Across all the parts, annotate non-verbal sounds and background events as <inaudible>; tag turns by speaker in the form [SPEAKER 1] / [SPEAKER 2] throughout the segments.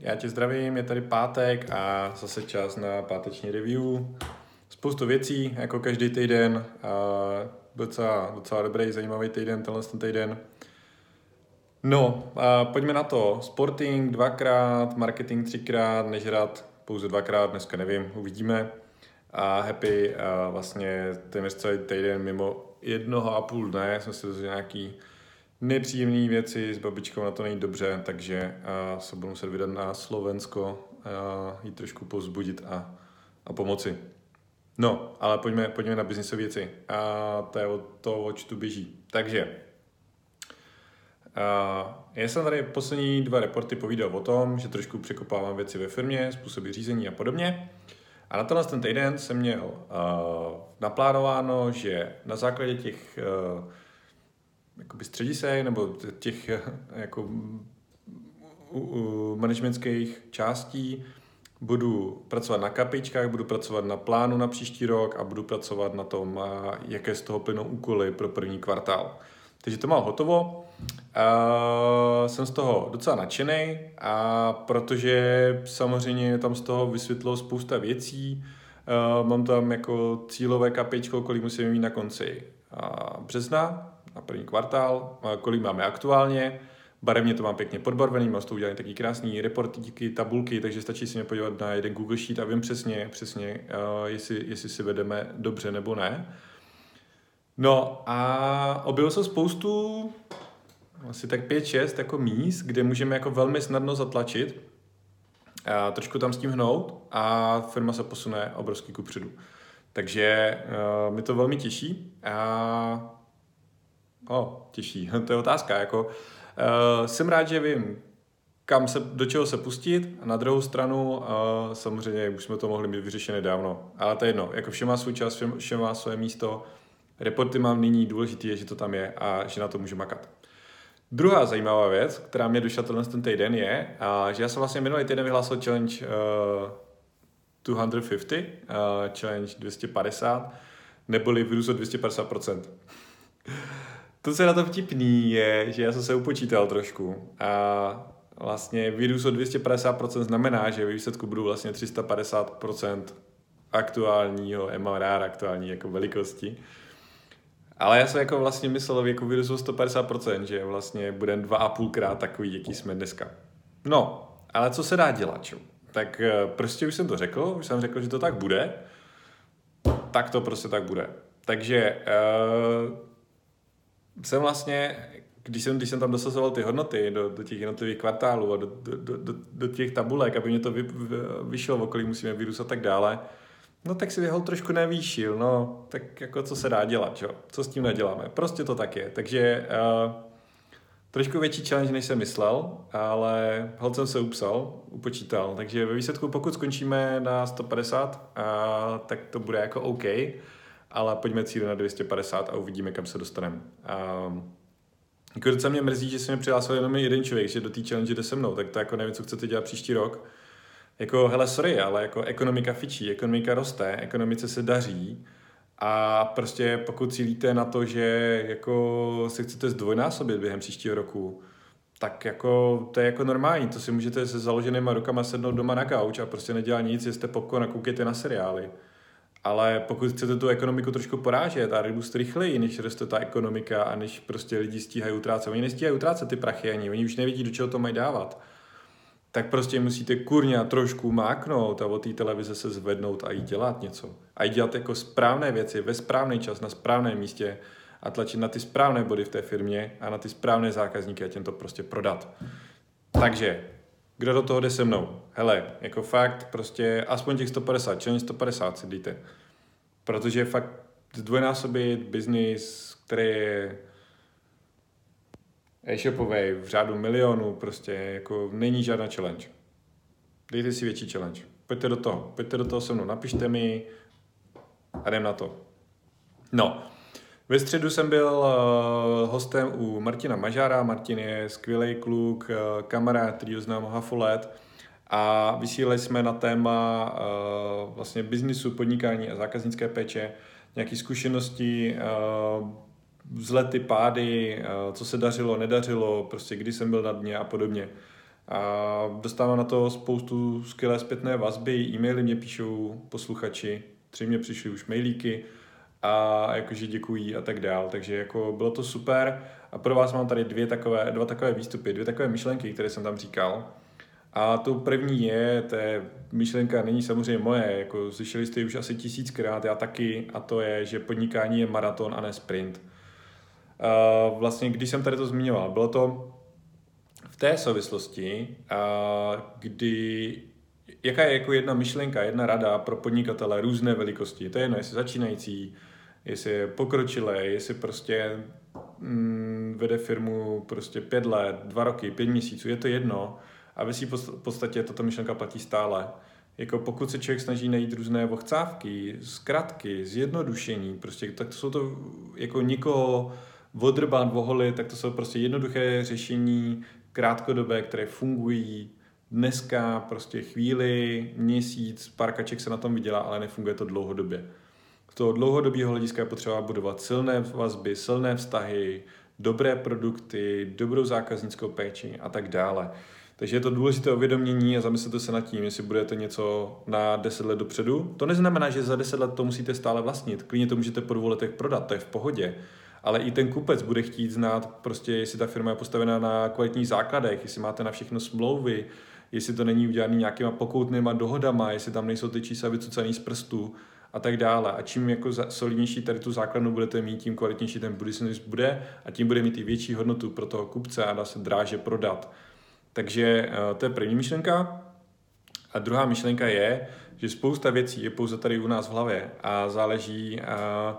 [SPEAKER 1] Já tě zdravím, je tady pátek a zase čas na páteční review. Spoustu věcí, jako každý týden. A docela, docela dobrý, zajímavý týden, tenhle ten týden. No, a pojďme na to. Sporting dvakrát, marketing třikrát, nežrat pouze dvakrát, dneska nevím, uvidíme. A happy a vlastně téměř celý týden mimo jednoho a půl dne jsme se dozvěděli nějaký nepříjemné věci, s babičkou na to není dobře, takže uh, se budu muset vydat na Slovensko, uh, jí trošku pozbudit a, a pomoci. No, ale pojďme, pojďme na biznisové věci. A to je o to, oč tu běží. Takže, uh, já jsem tady poslední dva reporty povídal o tom, že trošku překopávám věci ve firmě, způsoby řízení a podobně. A na tenhle ten týden jsem měl uh, naplánováno, že na základě těch uh, jakoby středisek nebo těch jako managementských částí budu pracovat na kapičkách, budu pracovat na plánu na příští rok a budu pracovat na tom, jaké z toho plynou úkoly pro první kvartál. Takže to mám hotovo. A jsem z toho docela nadšený, a protože samozřejmě tam z toho vysvětlilo spousta věcí. A mám tam jako cílové kapičko, kolik musíme mít na konci března, na první kvartál, kolik máme aktuálně. Barevně to mám pěkně podbarvený, mám z toho udělaný taky krásný reportíky, tabulky, takže stačí si mě podívat na jeden Google Sheet a vím přesně, přesně uh, jestli, jestli si vedeme dobře nebo ne. No a objevil jsem spoustu, asi tak 5-6 jako míst, kde můžeme jako velmi snadno zatlačit, a trošku tam s tím hnout a firma se posune obrovský kupředu. Takže uh, mi to velmi těší a O, těžší, <laughs> to je otázka. Jako, uh, jsem rád, že vím, kam se, do čeho se pustit a na druhou stranu uh, samozřejmě už jsme to mohli mít vyřešené dávno. Ale to je jedno, jako vše má svůj čas, vše, vše má své místo. Reporty mám nyní, důležité je, že to tam je a že na to můžu makat. Druhá zajímavá věc, která mě došla tenhle ten týden je, a že já jsem vlastně minulý týden vyhlásil challenge uh, 250, uh, challenge 250, neboli vyrůst o 250%. To, co je na to vtipný, je, že já jsem se upočítal trošku a vlastně vyrůst o 250% znamená, že ve výsledku budu vlastně 350% aktuálního MRR, aktuální jako velikosti. Ale já jsem jako vlastně myslel jako vyrůst o 150%, že vlastně budeme dva a půlkrát takový, jaký jsme dneska. No, ale co se dá dělat, čo? Tak eh, prostě už jsem to řekl, už jsem řekl, že to tak bude, tak to prostě tak bude. Takže uh, jsem vlastně, když jsem, když jsem tam dosazoval ty hodnoty do, do těch jednotlivých kvartálů a do, do, do, do těch tabulek, aby mě to vy, vy, vyšlo, o kolik musíme vyrůst a tak dále, no tak si vyhol trošku nevýšil, no tak jako co se dá dělat, čo? co s tím neděláme, prostě to tak je, takže uh, trošku větší challenge, než jsem myslel, ale hol jsem se upsal, upočítal, takže ve výsledku pokud skončíme na 150, uh, tak to bude jako OK, ale pojďme cíle na 250 a uvidíme, kam se dostaneme. Um, jako docela mě mrzí, že se mi přihlásil jenom jeden člověk, že do té challenge jde se mnou, tak to jako nevím, co chcete dělat příští rok. Jako, hele, sorry, ale jako ekonomika fičí, ekonomika roste, ekonomice se daří a prostě pokud cílíte na to, že jako se chcete zdvojnásobit během příštího roku, tak jako to je jako normální, to si můžete se založenýma rukama sednout doma na gauč a prostě nedělat nic, jste popcorn a koukejte na seriály. Ale pokud chcete tu ekonomiku trošku porážet a růst rychleji, než roste ta ekonomika a než prostě lidi stíhají utrácet, oni nestíhají utrácet ty prachy ani, oni už nevidí, do čeho to mají dávat, tak prostě musíte kurně trošku máknout a od té televize se zvednout a jít dělat něco. A jít dělat jako správné věci ve správný čas, na správném místě a tlačit na ty správné body v té firmě a na ty správné zákazníky a těm to prostě prodat. Takže kdo do toho jde se mnou? Hele, jako fakt, prostě aspoň těch 150, čelně 150 si dejte. Protože fakt zdvojnásobit biznis, který je e-shopový v řádu milionů, prostě jako není žádná challenge. Dejte si větší challenge. Pojďte do toho, pojďte do toho se mnou, napište mi a jdem na to. No, ve středu jsem byl uh, hostem u Martina Mažára. Martin je skvělý kluk, uh, kamarád, který ho znám hafu let. A vysílali jsme na téma uh, vlastně biznisu, podnikání a zákaznické péče, nějaké zkušenosti, vzlety, pády, co se dařilo, nedařilo, prostě kdy jsem byl na dně a podobně. A dostávám na to spoustu skvělé zpětné vazby, e-maily mě píšou posluchači, tři mě přišly už mailíky a jakože děkují a tak dál. Takže jako bylo to super a pro vás mám tady dvě takové, dva takové výstupy, dvě takové myšlenky, které jsem tam říkal. A tou první je, to je myšlenka není samozřejmě moje, jako slyšeli jste ji už asi tisíckrát, já taky, a to je, že podnikání je maraton a ne sprint. Uh, vlastně, když jsem tady to zmiňoval, bylo to v té souvislosti, uh, kdy jaká je jako jedna myšlenka, jedna rada pro podnikatele různé velikosti. To je jedno, jestli začínající, jestli je pokročilé, jestli prostě mm, vede firmu prostě pět let, dva roky, pět měsíců, je to jedno. A ve v podstatě tato myšlenka platí stále. Jako pokud se člověk snaží najít různé vochcávky, zkratky, zjednodušení, prostě, tak to jsou to jako nikoho odrbat, voholit, tak to jsou prostě jednoduché řešení, krátkodobé, které fungují dneska, prostě chvíli, měsíc, pár kaček se na tom vydělá, ale nefunguje to dlouhodobě. Toho dlouhodobého hlediska je potřeba budovat silné vazby, silné vztahy, dobré produkty, dobrou zákaznickou péči a tak dále. Takže je to důležité uvědomění a zamyslete se nad tím, jestli budete něco na 10 let dopředu. To neznamená, že za 10 let to musíte stále vlastnit. Klidně to můžete po dvou letech prodat, to je v pohodě. Ale i ten kupec bude chtít znát, prostě, jestli ta firma je postavená na kvalitních základech, jestli máte na všechno smlouvy, jestli to není udělané nějakýma pokoutnýma dohodama, jestli tam nejsou ty čísla vycucaný z prstů a tak dále. A čím jako solidnější tady tu základnu budete mít, tím kvalitnější ten business bude a tím bude mít i větší hodnotu pro toho kupce a dá se dráže prodat. Takže uh, to je první myšlenka. A druhá myšlenka je, že spousta věcí je pouze tady u nás v hlavě a záleží uh,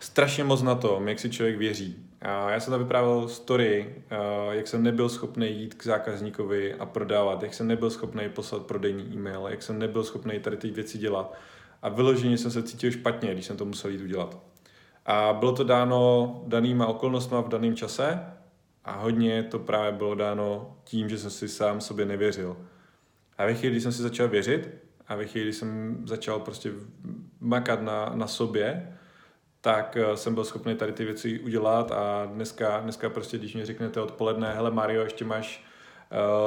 [SPEAKER 1] strašně moc na tom, jak si člověk věří. A já jsem tam vyprávěl story, uh, jak jsem nebyl schopný jít k zákazníkovi a prodávat, jak jsem nebyl schopný poslat prodejní e-mail, jak jsem nebyl schopný tady ty věci dělat. A vyloženě jsem se cítil špatně, když jsem to musel jít udělat. A bylo to dáno danýma okolnostma v daném čase a hodně to právě bylo dáno tím, že jsem si sám sobě nevěřil. A ve chvíli, kdy jsem si začal věřit a ve chvíli, kdy jsem začal prostě makat na, na sobě, tak eh, jsem byl schopný tady ty věci udělat a dneska, dneska prostě, když mi řeknete odpoledne, hele Mario, ještě máš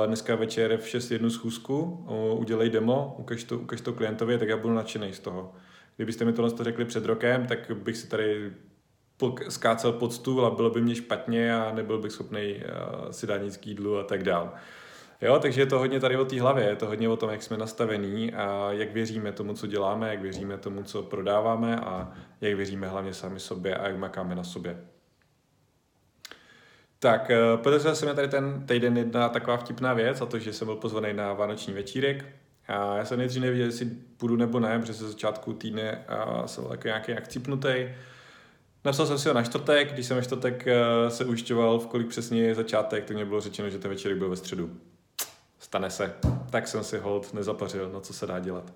[SPEAKER 1] dneska večer v 6 jednu schůzku, uh, udělej demo, ukaž to, ukaž to klientovi, tak já budu nadšený z toho. Kdybyste mi tohle to řekli před rokem, tak bych si tady skácel pod stůl a bylo by mě špatně a nebyl bych schopný uh, si dát nic k jídlu a tak dál. Jo, takže je to hodně tady o té hlavě, je to hodně o tom, jak jsme nastavení a jak věříme tomu, co děláme, jak věříme tomu, co prodáváme a jak věříme hlavně sami sobě a jak makáme na sobě. Tak, eh, podařila se mi tady ten týden jedna taková vtipná věc, a to, že jsem byl pozvaný na vánoční večírek. A já jsem nejdřív nevěděl, jestli půjdu nebo ne, protože se začátku týdne jsem jako nějaký akcipnutý. Napsal jsem si ho na čtvrtek, když jsem ve čtvrtek eh, se ujišťoval, v kolik přesně je začátek, tak mě bylo řečeno, že ten večírek byl ve středu. Stane se. Tak jsem si hold nezapařil, no co se dá dělat.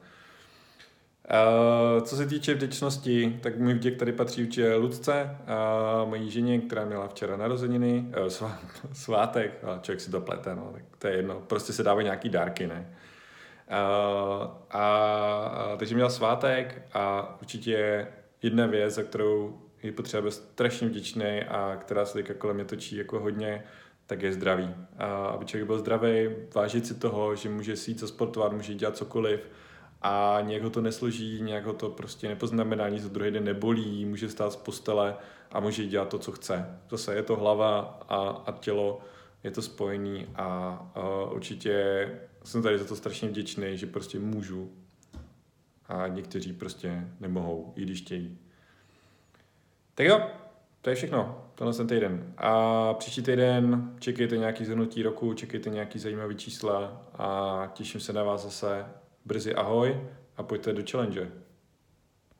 [SPEAKER 1] Co se týče vděčnosti, tak můj vděk tady patří určitě Ludce, uh, mojí ženě, která měla včera narozeniny, uh, svá, <laughs> svátek, a člověk si to plete, no, tak to je jedno, prostě se dávají nějaký dárky, ne? Uh, a, a, takže měla svátek a určitě jedna věc, za kterou je potřeba být strašně vděčný a která se teďka kolem mě točí jako hodně, tak je zdraví. A aby člověk byl zdravý, vážit si toho, že může si jít zasportovat, může dělat cokoliv a nějak ho to nesloží, nějak ho to prostě nepoznamená, nic druhý den nebolí, může stát z postele a může dělat to, co chce. Zase je to hlava a, a tělo, je to spojený a, a určitě jsem tady za to strašně vděčný, že prostě můžu a někteří prostě nemohou, i když chtějí. Tak jo, to je všechno, tenhle ten týden. A příští týden čekejte nějaký zhrnutí roku, čekejte nějaký zajímavý čísla a těším se na vás zase brzy ahoj a pojďte do challenge.